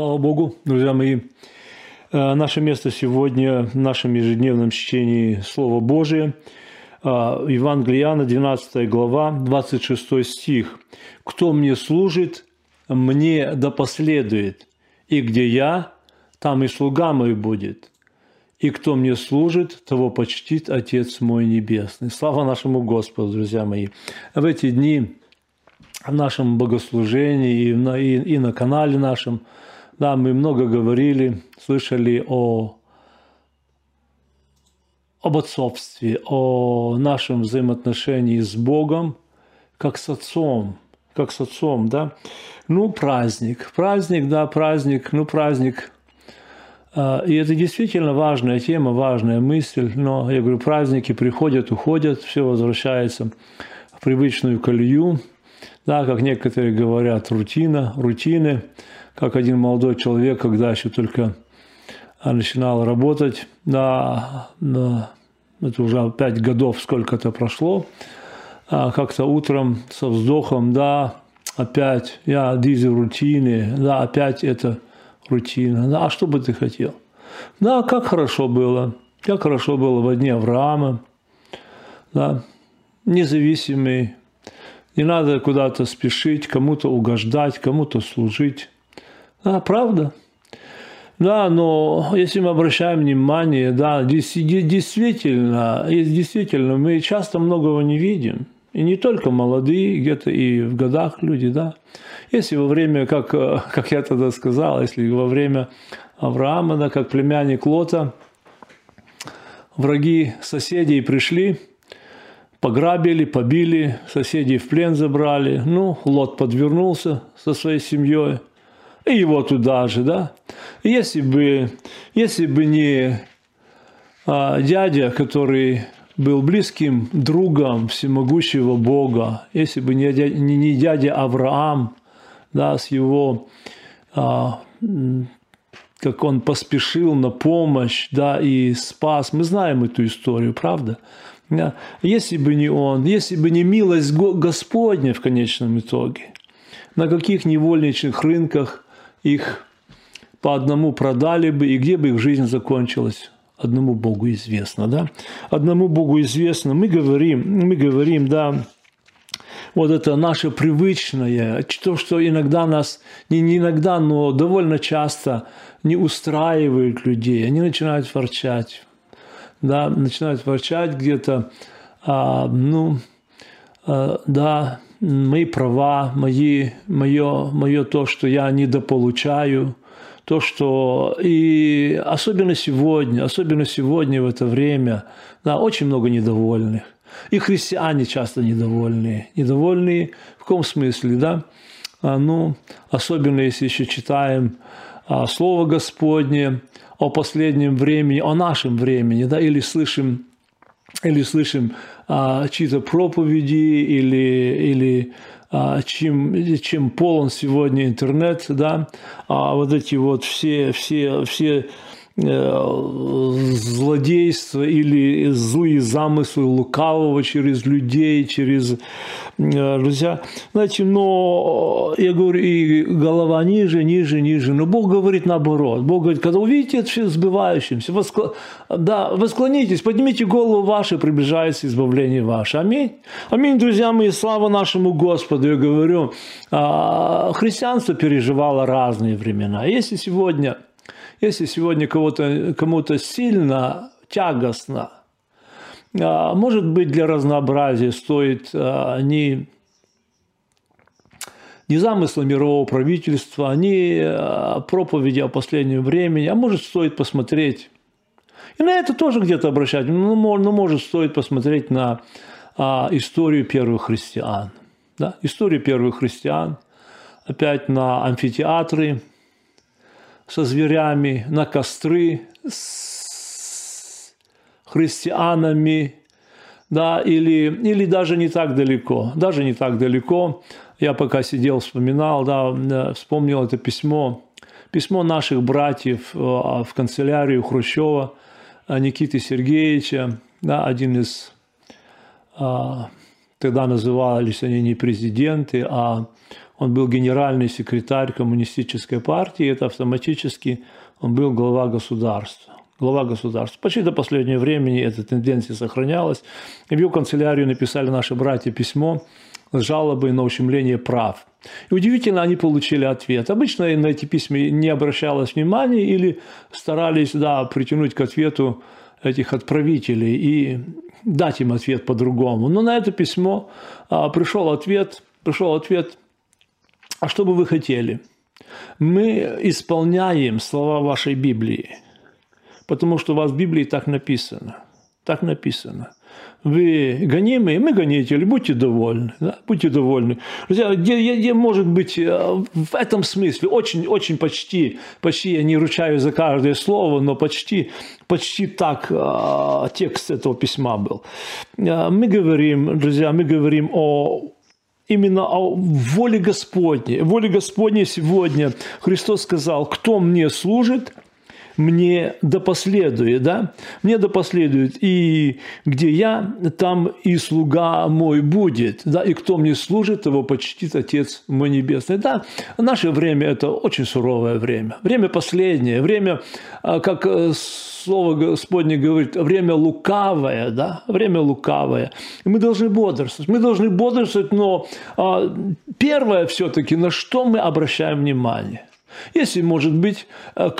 Слава Богу, друзья мои. Э, наше место сегодня в нашем ежедневном чтении Слова Божия. Э, Евангелиана, 12 глава, 26 стих. «Кто мне служит, мне да последует, и где я, там и слуга мой будет. И кто мне служит, того почтит Отец мой Небесный». Слава нашему Господу, друзья мои. В эти дни в нашем богослужении и на, и, и на канале нашем – да, мы много говорили, слышали о, об отцовстве, о нашем взаимоотношении с Богом, как с Отцом, как с Отцом, да. Ну, праздник, праздник, да, праздник, ну, праздник. А, и это действительно важная тема, важная мысль, но, я говорю, праздники приходят, уходят, все возвращается в привычную колею, да, как некоторые говорят, рутина, рутины – как один молодой человек, когда еще только а, начинал работать, на, на это уже пять годов сколько это прошло, а как-то утром со вздохом, да, опять я дизи рутины, да, опять это рутина, да, а что бы ты хотел? Да, как хорошо было, как хорошо было во дне Авраама, да, независимый, не надо куда-то спешить, кому-то угождать, кому-то служить. А, правда? Да, но если мы обращаем внимание, да, действительно, действительно, мы часто многого не видим. И не только молодые, где-то и в годах люди, да. Если во время, как, как я тогда сказал, если во время Авраама, да, как племянник Лота, враги соседей пришли, пограбили, побили, соседей в плен забрали. Ну, Лот подвернулся со своей семьей – и его туда же, да. Если бы, если бы не а, дядя, который был близким другом всемогущего Бога, если бы не не, не дядя Авраам, да, с его, а, как он поспешил на помощь, да, и спас. Мы знаем эту историю, правда? Да? Если бы не он, если бы не милость Господня в конечном итоге, на каких невольничных рынках – их по одному продали бы, и где бы их жизнь закончилась, одному Богу известно, да? Одному Богу известно. Мы говорим, мы говорим, да, вот это наше привычное, то, что иногда нас, не, не иногда, но довольно часто не устраивает людей. Они начинают ворчать, да, начинают ворчать где-то, а, ну, а, да, мои права, мои, мое, мое то, что я недополучаю, то, что и особенно сегодня, особенно сегодня в это время, да, очень много недовольных. И христиане часто недовольные. Недовольные в каком смысле, да? А, ну, особенно если еще читаем а, Слово Господне о последнем времени, о нашем времени, да, или слышим или слышим а, чьи-то проповеди, или, или а, чем, чем полон сегодня интернет, да, а вот эти вот все, все, все Э, злодейства или злые замыслы лукавого через людей, через э, друзья. Знаете, но я говорю, и голова ниже, ниже, ниже. Но Бог говорит наоборот. Бог говорит, когда увидите это все сбывающимся, воскло... да, восклонитесь, поднимите голову вашу, приближается избавление ваше. Аминь. Аминь, друзья мои, слава нашему Господу. Я говорю, а, христианство переживало разные времена. Если сегодня если сегодня кого-то, кому-то сильно, тягостно, а, может быть, для разнообразия стоит а, не, не замысла мирового правительства, не а, проповеди о последнем времени, а может, стоит посмотреть. И на это тоже где-то обращать. Ну, ну может, стоит посмотреть на историю первых христиан. Да? Историю первых христиан, опять на амфитеатры, со зверями, на костры с христианами, да, или, или даже не так далеко, даже не так далеко. Я пока сидел, вспоминал, да, вспомнил это письмо, письмо наших братьев э, в канцелярию Хрущева, Никиты Сергеевича, да, один из Тогда назывались они не президенты, а он был генеральный секретарь коммунистической партии, это автоматически он был глава государства. Глава государства. Почти до последнего времени эта тенденция сохранялась. И в его канцелярию написали наши братья письмо с жалобой на ущемление прав. И удивительно, они получили ответ. Обычно на эти письма не обращалось внимания или старались да, притянуть к ответу этих отправителей и дать им ответ по-другому. Но на это письмо а, пришел ответ, пришел ответ, а что бы вы хотели? Мы исполняем слова вашей Библии, потому что у вас в Библии так написано. Так написано вы гонимые, мы гонители, будьте довольны, да, будьте довольны. Друзья, где, где, может быть э, в этом смысле, очень, очень почти, почти я не ручаю за каждое слово, но почти, почти так э, текст этого письма был. Э, мы говорим, друзья, мы говорим о именно о воле Господней. Воле Господней сегодня Христос сказал, кто мне служит – мне да последует, да, мне да последует, и где я, там и слуга мой будет, да, и кто мне служит, его почтит Отец мой Небесный. Да, наше время – это очень суровое время, время последнее, время, а, как э, Слово Господне говорит, время лукавое, да, время лукавое. И мы должны бодрствовать, мы должны бодрствовать, но а, первое все-таки, на что мы обращаем внимание – если, может быть, э,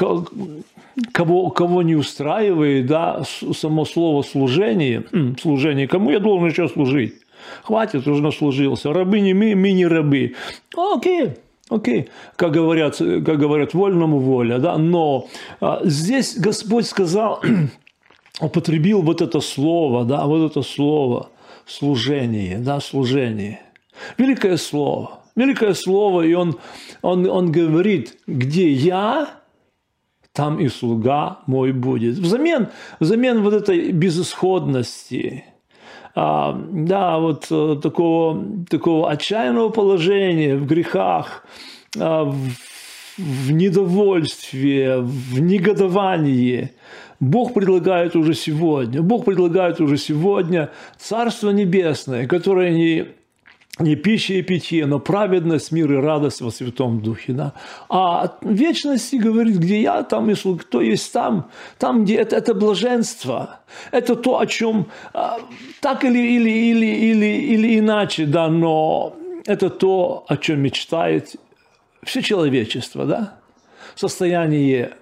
кого, кого не устраивает да, само слово служение, служение, кому я должен еще служить? Хватит, уже наслужился. Рабы не мы, мы не рабы. Окей, окей. Как говорят, как говорят, вольному воля, да. Но а, здесь Господь сказал, употребил вот это слово, да, вот это слово, служение, да, служение. Великое слово, великое слово, и он, он, он говорит, где я, там и слуга мой будет. Взамен, взамен вот этой безысходности, а, да, вот э, такого, такого отчаянного положения в грехах, а, в, в недовольстве, в негодовании, Бог предлагает уже сегодня, Бог предлагает уже сегодня Царство Небесное, которое не не пища и питье, но праведность, мир и радость во Святом Духе. Да? А вечности говорит, где я, там и слуг, кто есть там, там, где это, это блаженство, это то, о чем а, так или, или, или, или, или иначе, да, но это то, о чем мечтает все человечество, да? Состояние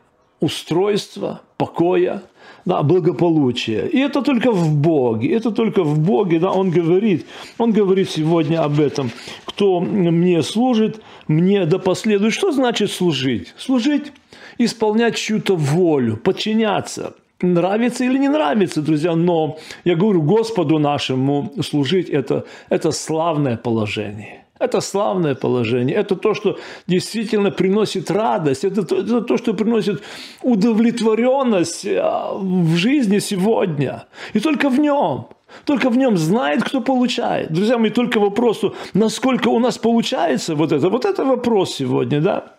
устройства, покоя, да, благополучия. И это только в Боге, это только в Боге, да, Он говорит, Он говорит сегодня об этом. Кто мне служит, мне да последует. Что значит служить? Служить – исполнять чью-то волю, подчиняться – нравится или не нравится, друзья, но я говорю, Господу нашему служить это, это славное положение. Это славное положение, это то, что действительно приносит радость, это то, это то, что приносит удовлетворенность а, в жизни сегодня. И только в нем, только в нем знает, кто получает. Друзья мои, только вопросу, насколько у нас получается вот это, вот это вопрос сегодня, да?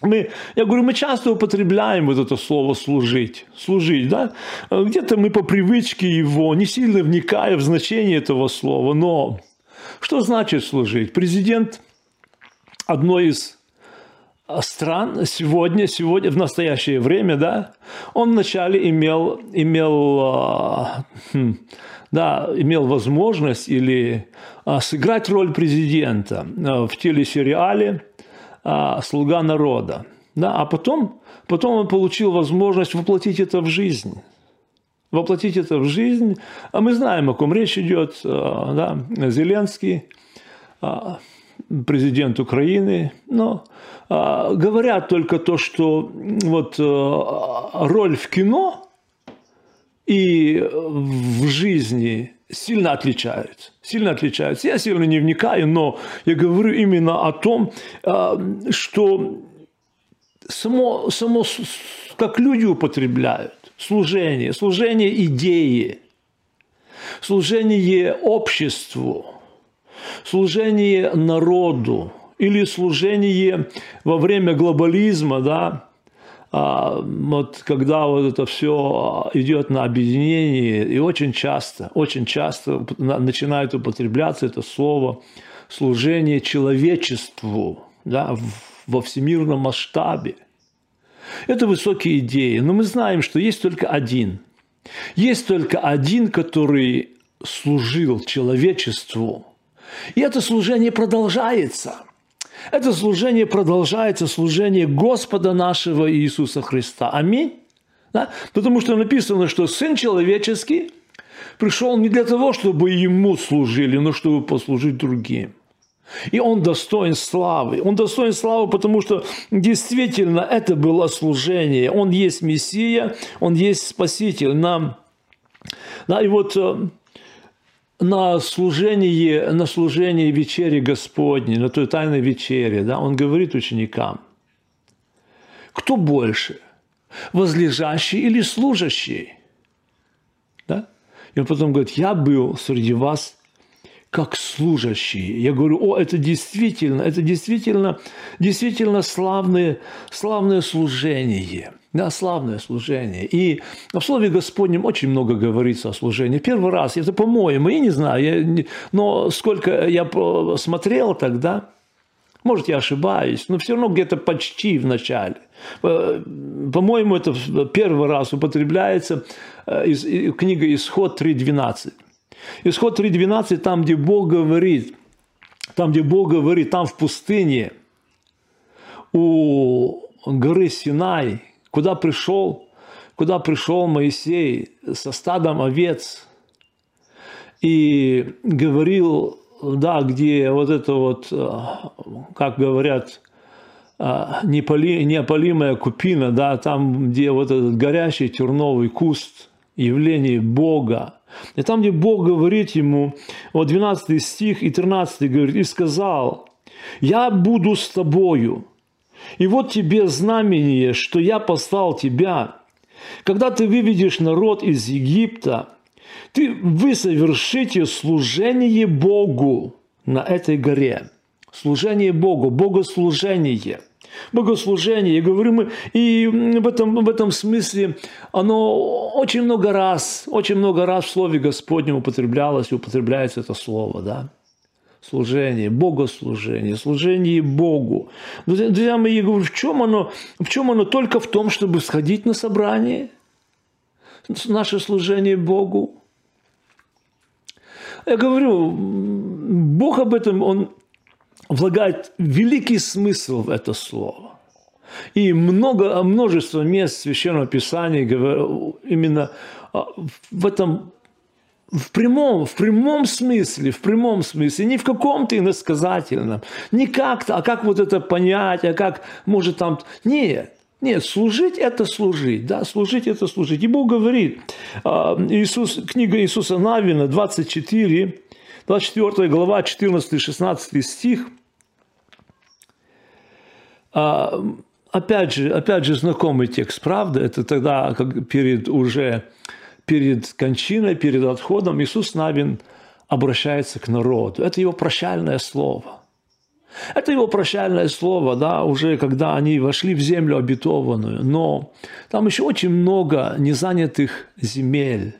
Мы, я говорю, мы часто употребляем вот это слово «служить». Служить, да? Где-то мы по привычке его, не сильно вникая в значение этого слова, но что значит служить? Президент одной из стран сегодня, сегодня, в настоящее время, да, он вначале имел, имел, а, хм, да, имел возможность или а, сыграть роль президента а, в телесериале «Слуга народа». Да, а потом, потом он получил возможность воплотить это в жизнь воплотить это в жизнь. А мы знаем, о ком речь идет. А, да, Зеленский, а, президент Украины. Но а, говорят только то, что вот роль в кино и в жизни сильно отличаются. Сильно отличаются. Я сильно не вникаю, но я говорю именно о том, что само, само как люди употребляют служение, служение идеи, служение обществу, служение народу или служение во время глобализма, да, а, вот когда вот это все идет на объединение, и очень часто, очень часто начинает употребляться это слово служение человечеству да, во всемирном масштабе. Это высокие идеи, но мы знаем, что есть только один. Есть только один, который служил человечеству. И это служение продолжается – это служение продолжается, служение Господа нашего Иисуса Христа. Аминь. Да? Потому что написано, что Сын Человеческий пришел не для того, чтобы Ему служили, но чтобы послужить другим. И Он достоин славы. Он достоин славы, потому что действительно это было служение. Он есть Мессия, Он есть Спаситель нам. Да, и вот э, на служении, на служении вечери Господней, на той тайной вечере, да, он говорит ученикам, кто больше, возлежащий или служащий? Да? И он потом говорит, я был среди вас как служащий. Я говорю, о, это действительно, это действительно, действительно славное, славное служение. Да, славное служение. И в Слове Господнем очень много говорится о служении. Первый раз, это по-моему, я не знаю, я, но сколько я смотрел тогда, может, я ошибаюсь, но все равно где-то почти в начале. По-моему, это первый раз употребляется э, книга «Исход 3.12». Исход 3.12, там, где Бог говорит, там, где Бог говорит, там в пустыне, у горы Синай, куда пришел, куда пришел Моисей со стадом овец и говорил, да, где вот это вот, как говорят, неопалимая купина, да, там, где вот этот горящий терновый куст, явление Бога. И там, где Бог говорит ему, вот 12 стих и 13 говорит, «И сказал, я буду с тобою, и вот тебе знамение, что я послал тебя. Когда ты выведешь народ из Египта, ты, вы совершите служение Богу на этой горе. Служение Богу, богослужение. Богослужение, я говорю, мы, и в этом, в этом смысле оно очень много раз, очень много раз в Слове Господнем употреблялось и употребляется это слово, да служение, богослужение, служение Богу. Друзья мои, я говорю, в чем оно? В чем оно? Только в том, чтобы сходить на собрание, наше служение Богу. Я говорю, Бог об этом, Он влагает великий смысл в это слово. И много, множество мест Священного Писания именно а, в этом в прямом, в прямом смысле, в прямом смысле, не в каком-то иносказательном, не как-то, а как вот это понять, а как, может, там, нет, нет, служить – это служить, да, служить – это служить. И Бог говорит, а, Иисус, книга Иисуса Навина, 24, 24 глава, 14-16 стих, а, опять же, опять же, знакомый текст, правда? Это тогда, как перед уже перед кончиной, перед отходом Иисус Навин обращается к народу. Это его прощальное слово. Это его прощальное слово, да, уже когда они вошли в землю обетованную. Но там еще очень много незанятых земель.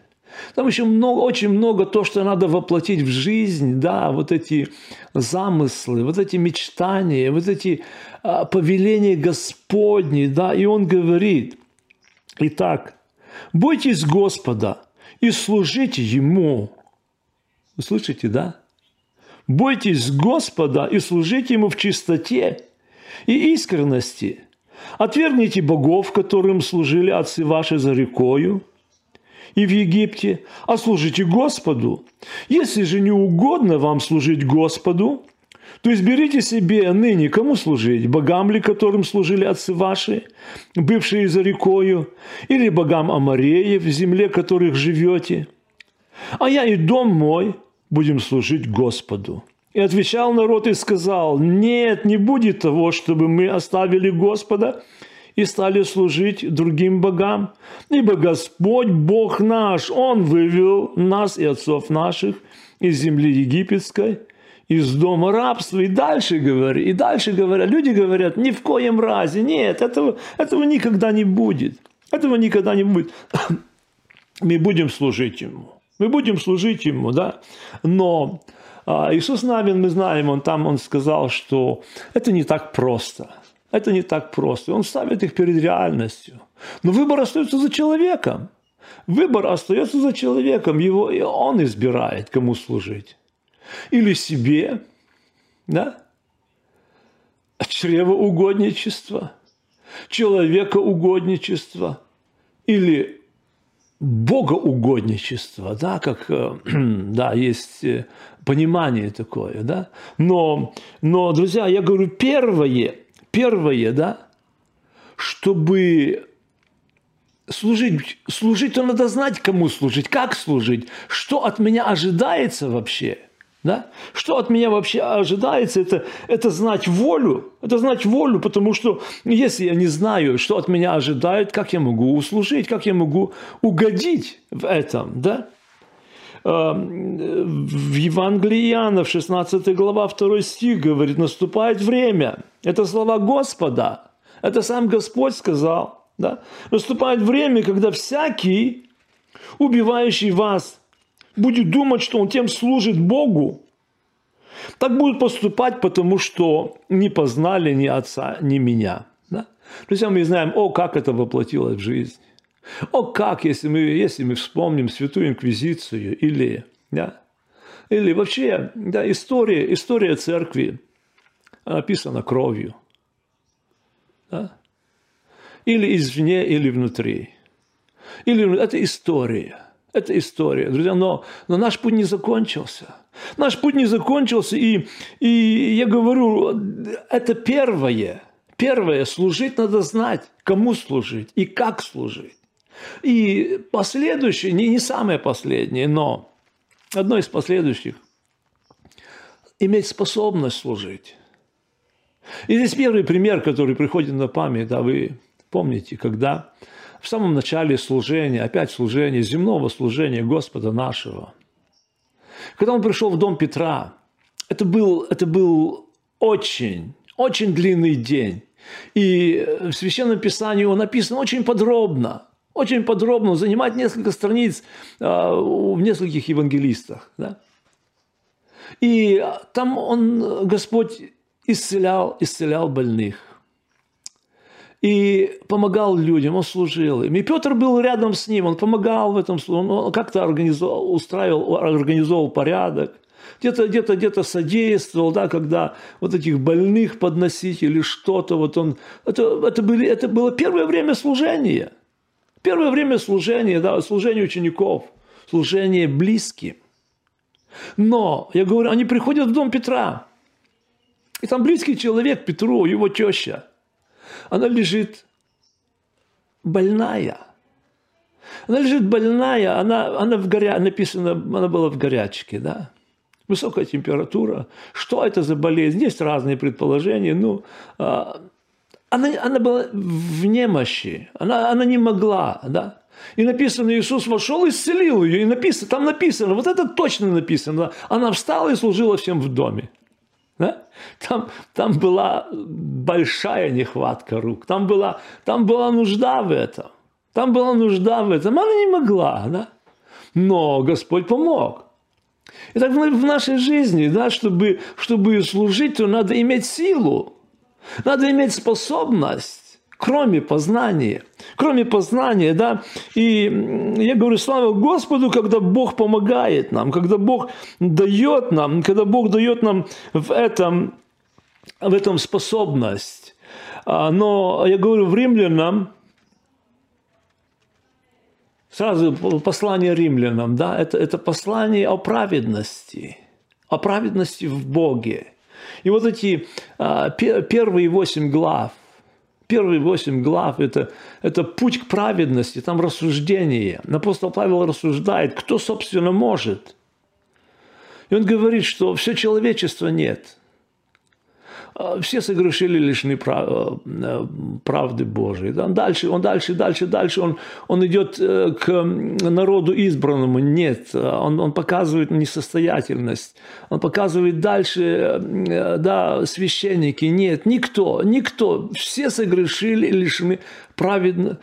Там еще много, очень много то, что надо воплотить в жизнь, да, вот эти замыслы, вот эти мечтания, вот эти а, повеления Господни, да, и он говорит, итак, Бойтесь Господа и служите Ему. Вы слышите, да? Бойтесь Господа и служите Ему в чистоте и искренности. Отвергните богов, которым служили отцы ваши за рекою и в Египте, а служите Господу. Если же не угодно вам служить Господу, то изберите себе ныне кому служить, богам ли, которым служили отцы ваши, бывшие за рекою, или богам Амареев, в земле которых живете. А я и дом мой будем служить Господу. И отвечал народ и сказал, нет, не будет того, чтобы мы оставили Господа и стали служить другим богам, ибо Господь, Бог наш, Он вывел нас и отцов наших из земли египетской – из дома рабства. И дальше говорят, и дальше говорят, люди говорят, ни в коем разе, нет, этого, этого никогда не будет. Этого никогда не будет. Мы будем служить Ему. Мы будем служить Ему, да. Но а, Иисус Навин, мы знаем, он там он сказал, что это не так просто. Это не так просто. Он ставит их перед реальностью. Но выбор остается за человеком. Выбор остается за человеком. Его, и он избирает, кому служить. Или себе, да? Чревоугодничество, человекоугодничество или богоугодничество, да, как, э, да, есть э, понимание такое, да. Но, но, друзья, я говорю, первое, первое, да, чтобы служить, служить, то надо знать, кому служить, как служить, что от меня ожидается вообще – да? Что от меня вообще ожидается, это, это знать волю. Это знать волю, потому что если я не знаю, что от меня ожидают, как я могу услужить, как я могу угодить в этом. Да? Эм, в Евангелии Иоанна, в 16 глава, 2 стих говорит, наступает время. Это слова Господа. Это сам Господь сказал. Да? Наступает время, когда всякий, убивающий вас, будет думать, что он тем служит Богу, так будут поступать, потому что не познали ни отца, ни меня. Да? Друзья, мы знаем, о, как это воплотилось в жизнь. О, как, если мы, если мы вспомним Святую Инквизицию или, да, или вообще да, история, история церкви написана кровью. Да? Или извне, или внутри. Или это история – это история, друзья, но, но наш путь не закончился. Наш путь не закончился, и, и я говорю, это первое. Первое, служить надо знать, кому служить и как служить. И последующее, не, не самое последнее, но одно из последующих – иметь способность служить. И здесь первый пример, который приходит на память, да, вы помните, когда в самом начале служения, опять служения, земного служения Господа нашего. Когда он пришел в дом Петра, это был, это был очень, очень длинный день. И в Священном Писании он написан очень подробно, очень подробно, занимает несколько страниц а, в нескольких евангелистах. Да? И там он, Господь исцелял, исцелял больных и помогал людям, он служил им. И Петр был рядом с ним, он помогал в этом, он как-то организовал, устраивал, организовал порядок, где-то где -то, где -то содействовал, да, когда вот этих больных подносить или что-то, вот он, это, это, были, это было первое время служения, первое время служения, да, служение учеников, служение близким. Но, я говорю, они приходят в дом Петра, и там близкий человек Петру, его теща – она лежит больная. Она лежит больная, она, она в горя... написано, она была в горячке, да. Высокая температура. Что это за болезнь? Есть разные предположения. Ну, а, она, она была в немощи. Она, она не могла, да. И написано, Иисус вошел и исцелил ее. И написано, там написано, вот это точно написано. Она встала и служила всем в доме. Да? Там, там была большая нехватка рук, там была, там была нужда в этом. Там была нужда в этом. Она не могла, да? Но Господь помог. И так в нашей жизни, да, чтобы, чтобы служить, то надо иметь силу, надо иметь способность кроме познания. Кроме познания, да. И я говорю, слава Господу, когда Бог помогает нам, когда Бог дает нам, когда Бог дает нам в этом, в этом способность. А, но я говорю, в римлянам, сразу послание римлянам, да, это, это послание о праведности, о праведности в Боге. И вот эти а, первые восемь глав – первые восемь глав это, – это путь к праведности, там рассуждение. Апостол Павел рассуждает, кто, собственно, может. И он говорит, что все человечество нет. А, все согрешили лишены прав, э, правды Божией. Он дальше, он дальше, дальше, дальше, он, он идет э, к народу избранному. Нет, он, он показывает несостоятельность. Он показывает дальше, э, да, священники. Нет, никто, никто. Все согрешили, лишены праведно,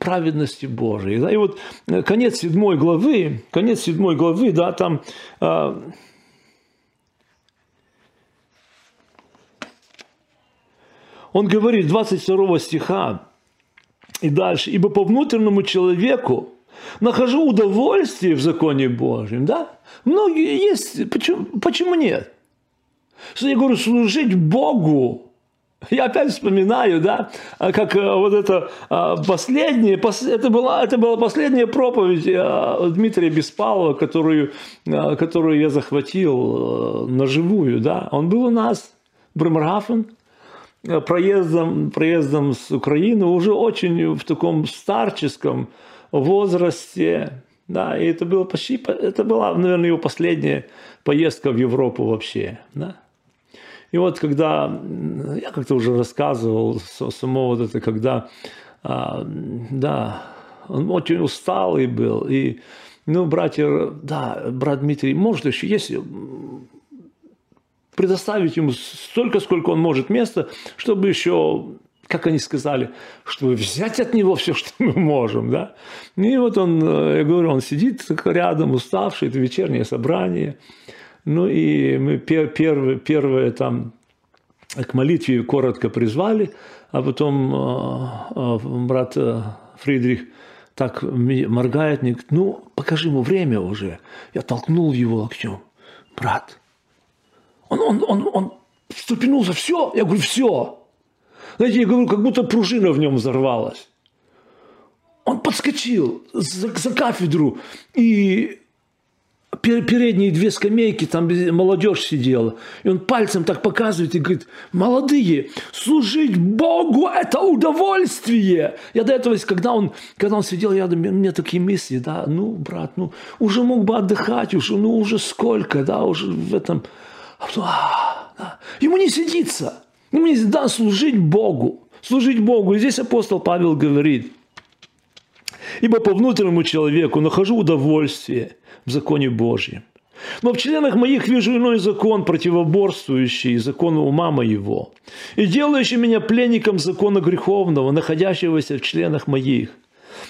праведности Божией. И вот конец седьмой главы, конец седьмой главы, да, там Он говорит 22 стиха и дальше. «Ибо по внутреннему человеку нахожу удовольствие в законе Божьем». Да? Многие есть. Почему, почему нет? Я говорю, служить Богу. Я опять вспоминаю, да, как э, вот это а, последнее, это была, это была последняя проповедь э, Дмитрия Беспалова, которую, э, которую я захватил на живую, да. Он был у нас, Бремергафен, Э, проездом, проездом с Украины уже очень в таком старческом возрасте. Да, и это было почти, это была, наверное, его последняя поездка в Европу вообще. Да. И вот когда, я как-то уже рассказывал, само вот это, когда, а, да, он очень усталый был, и, ну, братья, да, брат Дмитрий, может еще, если предоставить ему столько, сколько он может места, чтобы еще, как они сказали, чтобы взять от него все, что мы можем. Да? И вот он, э, я говорю, он сидит рядом, уставший, это вечернее собрание. Ну и мы первое, первое там к молитве коротко призвали, а потом э, э, брат Фридрих так моргает, мне говорит, ну, покажи ему время уже. Я толкнул его локтем. Брат, он, он, он, он встрепенулся, все? Я говорю, все. Знаете, я говорю, как будто пружина в нем взорвалась. Он подскочил за, за кафедру, и передние две скамейки, там молодежь сидела. И он пальцем так показывает и говорит, молодые, служить Богу – это удовольствие. Я до этого, когда он, когда он сидел рядом, у меня такие мысли, да, ну, брат, ну, уже мог бы отдыхать, уже, ну, уже сколько, да, уже в этом а. Ему не сидится. Ему не да, служить Богу. Служить Богу. И здесь апостол Павел говорит, ибо по внутреннему человеку нахожу удовольствие в законе Божьем. Но в членах моих вижу иной закон, противоборствующий закону ума моего, и делающий меня пленником закона греховного, находящегося в членах моих.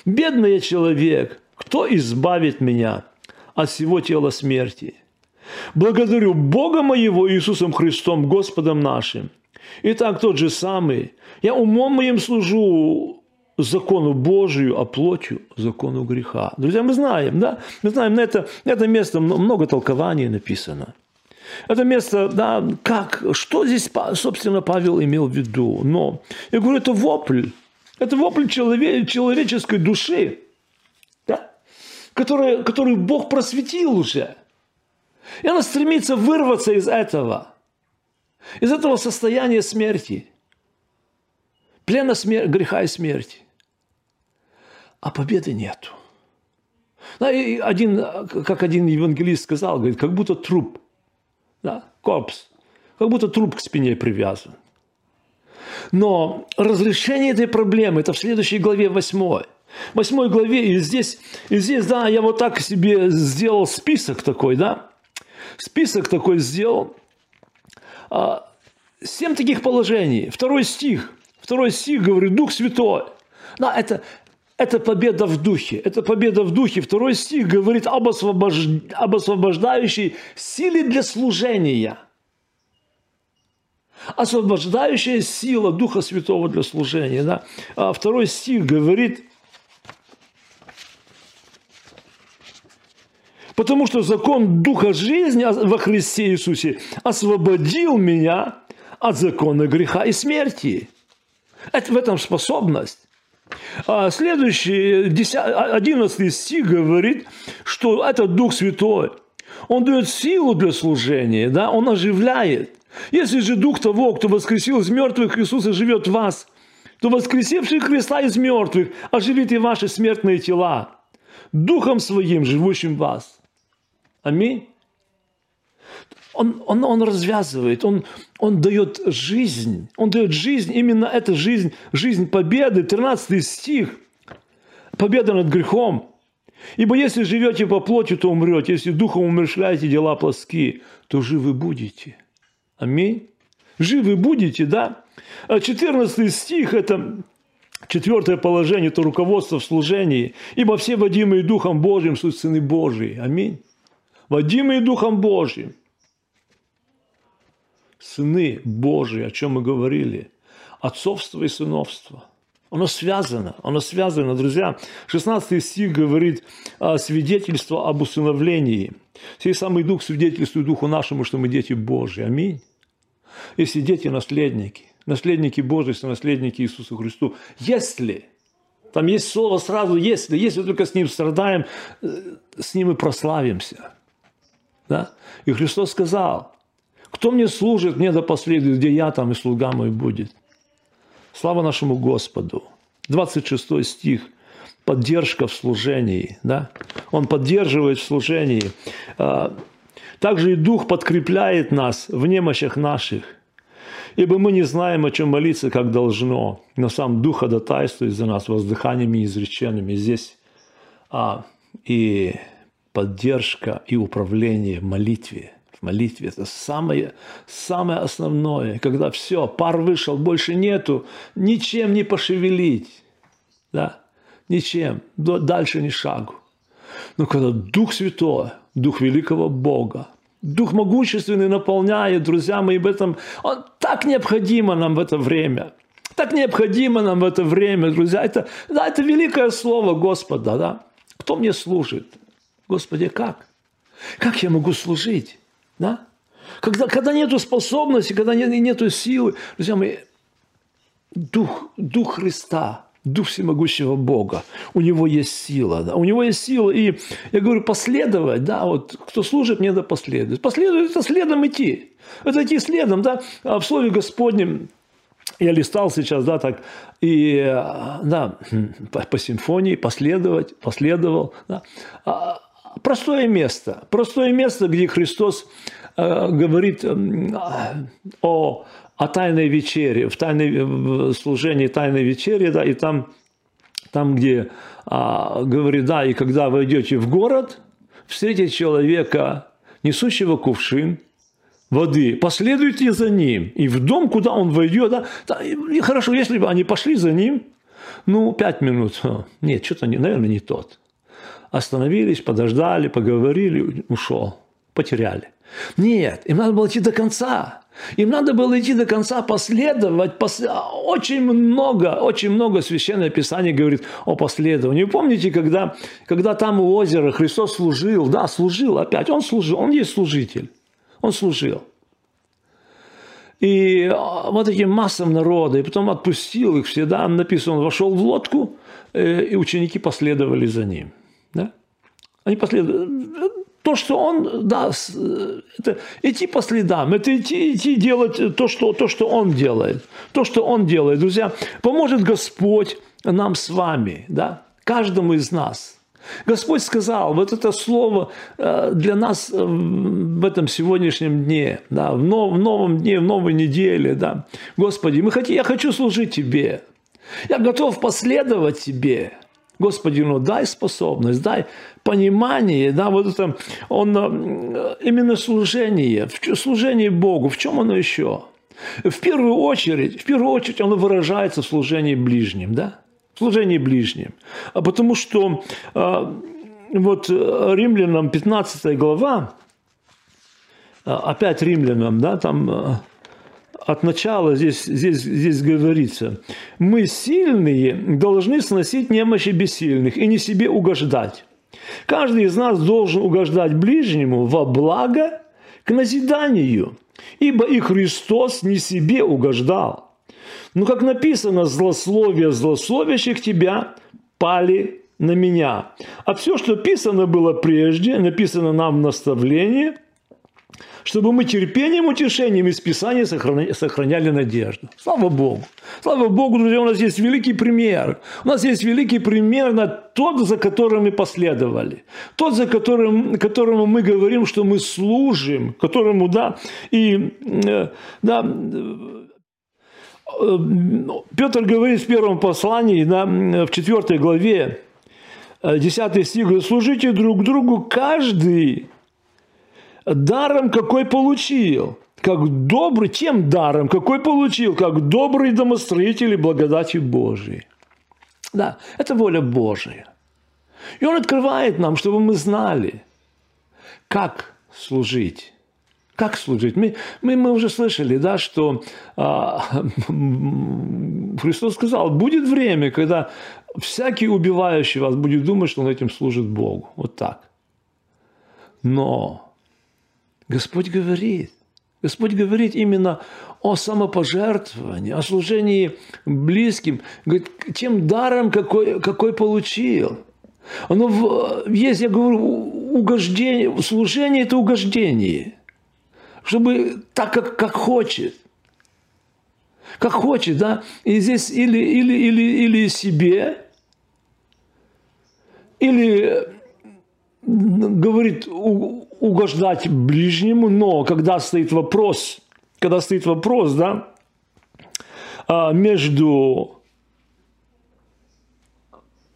Бедный я человек, кто избавит меня от всего тела смерти? Благодарю Бога моего Иисусом Христом, Господом нашим. Итак, тот же самый. Я умом моим служу закону Божию, а плотью закону греха. Друзья, мы знаем, да? Мы знаем, на это, на это место много толкований написано. Это место, да, как, что здесь, собственно, Павел имел в виду? Но, я говорю, это вопль. Это вопль человек, человеческой души, да? который, который Бог просветил уже – и она стремится вырваться из этого, из этого состояния смерти, плена смер... греха и смерти. А победы нету. Да, и один, как один евангелист сказал, говорит, как будто труп, да, корпус, как будто труп к спине привязан. Но разрешение этой проблемы, это в следующей главе 8. В 8 главе, и здесь, и здесь, да, я вот так себе сделал список такой, да, список такой сделал. А, семь таких положений. Второй стих. Второй стих говорит, Дух Святой. Да, это, это победа в духе. Это победа в духе. Второй стих говорит об, освобож... об освобождающей силе для служения. Освобождающая сила Духа Святого для служения. Да? А второй стих говорит Потому что закон Духа жизни во Христе Иисусе освободил меня от закона греха и смерти. Это в этом способность. А следующий, 11 стих говорит, что этот Дух Святой, Он дает силу для служения, да? Он оживляет. Если же Дух того, кто воскресил из мертвых Иисуса, живет в вас, то воскресивший Христа из мертвых оживит и ваши смертные тела Духом Своим, живущим в вас. Аминь. он, он, он развязывает, он, он дает жизнь. Он дает жизнь, именно эта жизнь, жизнь победы. 13 стих. Победа над грехом. Ибо если живете по плоти, то умрете. Если духом умершляете дела плоские, то живы будете. Аминь. Живы будете, да? 14 а стих – это четвертое положение, это руководство в служении. Ибо все водимые Духом Божьим суть сыны Божии. Аминь. Водимые Духом Божьим. Сыны Божии, о чем мы говорили. Отцовство и сыновство. Оно связано, оно связано, друзья. 16 стих говорит о свидетельство об усыновлении. Сей самый Дух свидетельствует Духу нашему, что мы дети Божьи. Аминь. Если дети – наследники, наследники Божьи, наследники Иисусу Христу. Если, там есть слово сразу «если», если только с Ним страдаем, э, с Ним и прославимся. Да? И Христос сказал, кто мне служит, мне да последует, где я, там и слуга мой будет. Слава нашему Господу. 26 стих. Поддержка в служении. Да? Он поддерживает в служении. А, также и Дух подкрепляет нас в немощах наших. Ибо мы не знаем, о чем молиться, как должно, но сам Дух ходатайствует за нас воздыханиями изреченными. Здесь а, и поддержка, и управление в молитве. В молитве это самое, самое основное, когда все, пар вышел, больше нету, ничем не пошевелить. Да? Ничем, дальше ни шагу. Но когда Дух Святой, Дух великого Бога, Дух могущественный наполняет, друзья мои, в этом, он так необходимо нам в это время. Так необходимо нам в это время, друзья. Это, да, это великое слово Господа, да. Кто мне служит? Господи, как? Как я могу служить? Да? Когда, когда нету способности, когда нет, нету силы, друзья мои, Дух, Дух Христа, Дух всемогущего Бога, у него есть сила, да, у него есть сила, и я говорю, последовать, да, вот кто служит, мне да последовать. Последовать – это следом идти, это идти следом, да, а в Слове Господнем я листал сейчас, да, так, и, да, по, по симфонии последовать, последовал, да. А, простое место, простое место, где Христос э, говорит о о Тайной вечере, в, тайной, в служении Тайной вечери, да, и там, там где а, говорит, да, и когда вы идете в город, встретите человека, несущего кувшин, воды, последуйте за ним. И в дом, куда он войдет, да, да и хорошо, если бы они пошли за ним, ну, пять минут, нет, что-то, наверное, не тот. Остановились, подождали, поговорили, ушел, потеряли. Нет, им надо было идти до конца. Им надо было идти до конца, последовать. Пос... Очень много, очень много Священное Писание говорит о последовании. Помните, когда, когда там у озера Христос служил? Да, служил опять. Он служил, он есть служитель. Он служил. И а, вот этим массам народа, и потом отпустил их все, да, написано, он вошел в лодку, э, и ученики последовали за ним. Они последовали то, что он, да, это идти по следам, это идти, идти делать то что, то, что он делает. То, что он делает. Друзья, поможет Господь нам с вами, да, каждому из нас. Господь сказал, вот это слово э, для нас э, в этом сегодняшнем дне, да, в, нов, в новом дне, в новой неделе, да. Господи, мы хотим, я хочу служить Тебе. Я готов последовать Тебе. Господи, ну дай способность, дай понимание, да, вот это, он, э, именно служение, служение Богу, в чем оно еще? В первую очередь, в первую очередь оно выражается в служении ближним, да, в служении ближним. А потому что э, вот римлянам 15 глава, э, опять римлянам, да, там от начала здесь, здесь, здесь говорится. Мы сильные должны сносить немощи бессильных и не себе угождать. Каждый из нас должен угождать ближнему во благо к назиданию, ибо и Христос не себе угождал. Но, как написано, злословие злословящих тебя пали на меня. А все, что писано было прежде, написано нам в наставлении – чтобы мы терпением, утешением из Писания сохраняли, надежду. Слава Богу. Слава Богу, друзья, у нас есть великий пример. У нас есть великий пример на тот, за которым мы последовали. Тот, за которым, которому мы говорим, что мы служим, которому, да, и, э, да, э, Петр говорит в первом послании, да, в четвертой главе, 10 э, стих, служите друг другу каждый даром, какой получил, как добрый, тем даром, какой получил, как добрый домостроитель благодати Божией. Да, это воля Божия. И Он открывает нам, чтобы мы знали, как служить. Как служить? Мы, мы, мы уже слышали, да, что а, Христос сказал, будет время, когда всякий убивающий вас будет думать, что он этим служит Богу. Вот так. Но Господь говорит, Господь говорит именно о самопожертвовании, о служении близким, говорит, тем даром, какой, какой получил. Оно есть, я говорю, угождение, служение – это угождение. Чтобы так, как, как хочет. Как хочет, да? И здесь или, или, или, или себе, или говорит угождать ближнему, но когда стоит вопрос, когда стоит вопрос, да, а, между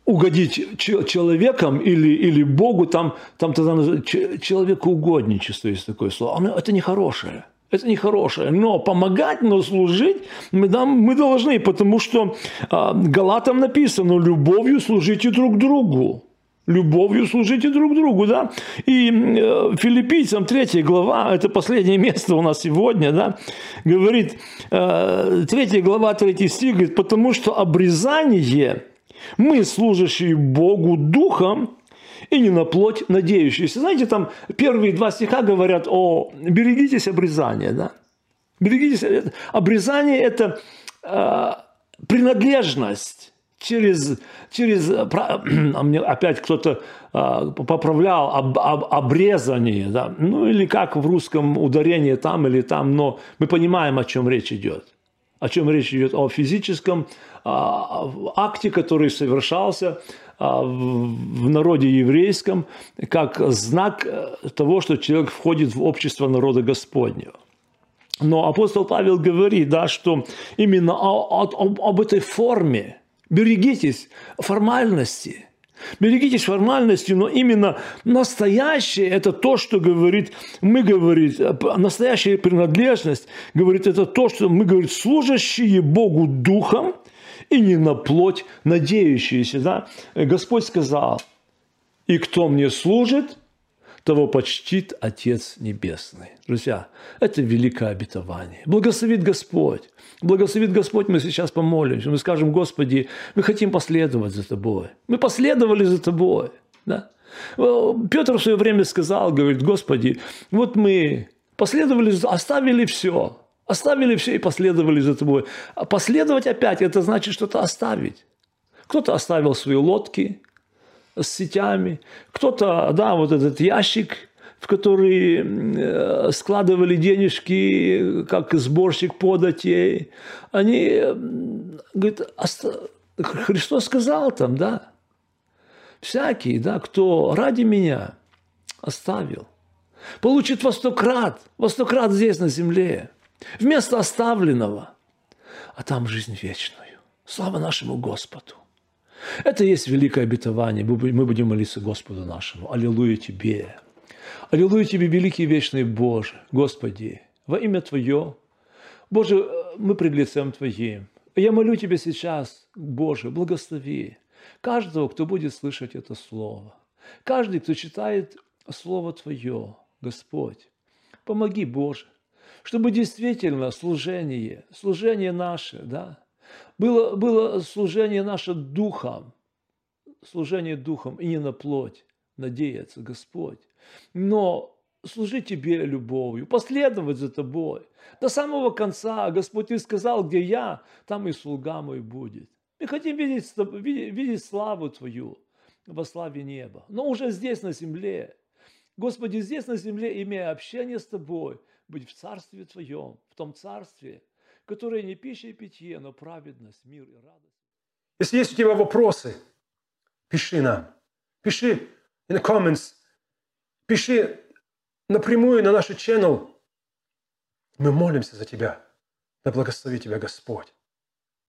угодить человеком или, или Богу, там, там тогда человекоугодничество есть такое слово. Оно, это нехорошее. Это нехорошее. Но помогать, но служить мы, да, мы должны, потому что а, Галатам написано, любовью служите друг другу любовью служите друг другу, да. И э, филиппийцам 3 глава, это последнее место у нас сегодня, да, говорит, э, 3 глава, 3 стих, говорит, потому что обрезание мы, служащие Богу Духом, и не на плоть надеющиеся. Знаете, там первые два стиха говорят о берегитесь обрезания, да. Берегитесь. Обрезание – это э, принадлежность через, через а мне опять кто-то а, поправлял об, об, обрезание, да, ну или как в русском ударение там или там, но мы понимаем, о чем речь идет. О чем речь идет? О физическом а, акте, который совершался а, в, в народе еврейском, как знак э, того, что человек входит в общество народа Господнего. Но апостол Павел говорит, да, что именно о, о, об этой форме, Берегитесь формальности. Берегитесь формальности, но именно настоящее – это то, что говорит, мы говорит, настоящая принадлежность, говорит, это то, что мы, говорит, служащие Богу Духом и не на плоть надеющиеся. Да? Господь сказал, и кто мне служит, того почтит Отец Небесный. Друзья, это великое обетование. Благословит Господь. Благословит Господь, мы сейчас помолимся. Мы скажем, Господи, мы хотим последовать за Тобой. Мы последовали за Тобой. Да? Петр в свое время сказал, говорит, Господи, вот мы последовали, оставили все. Оставили все и последовали за Тобой. А последовать опять, это значит что-то оставить. Кто-то оставил свои лодки, с сетями, кто-то, да, вот этот ящик, в который э, складывали денежки, как сборщик податей, они, говорит, Христос сказал там, да, всякий, да, кто ради меня оставил, получит во сто крат, во сто крат здесь на земле, вместо оставленного, а там жизнь вечную. Слава нашему Господу. Это есть великое обетование. Мы будем молиться Господу нашему. Аллилуйя Тебе. Аллилуйя Тебе, великий вечный Боже. Господи, во имя Твое. Боже, мы пред лицем Твоим. Я молю Тебя сейчас, Боже, благослови каждого, кто будет слышать это Слово. Каждый, кто читает Слово Твое, Господь. Помоги, Боже, чтобы действительно служение, служение наше, да, было, было служение наше духом, служение духом и не на плоть, надеяться, Господь. Но служить Тебе любовью, последовать за Тобой. До самого конца, Господь, Ты сказал, где я, там и слуга мой будет. Мы хотим видеть, видеть, видеть славу Твою во славе неба. Но уже здесь, на земле, Господи, здесь на земле, имея общение с Тобой, быть в Царстве Твоем, в том Царстве, которое не пища и питье, но праведность, мир и радость. Если есть у тебя вопросы, пиши нам. Пиши in the comments. Пиши напрямую на наш channel. Мы молимся за тебя. Да благослови тебя Господь.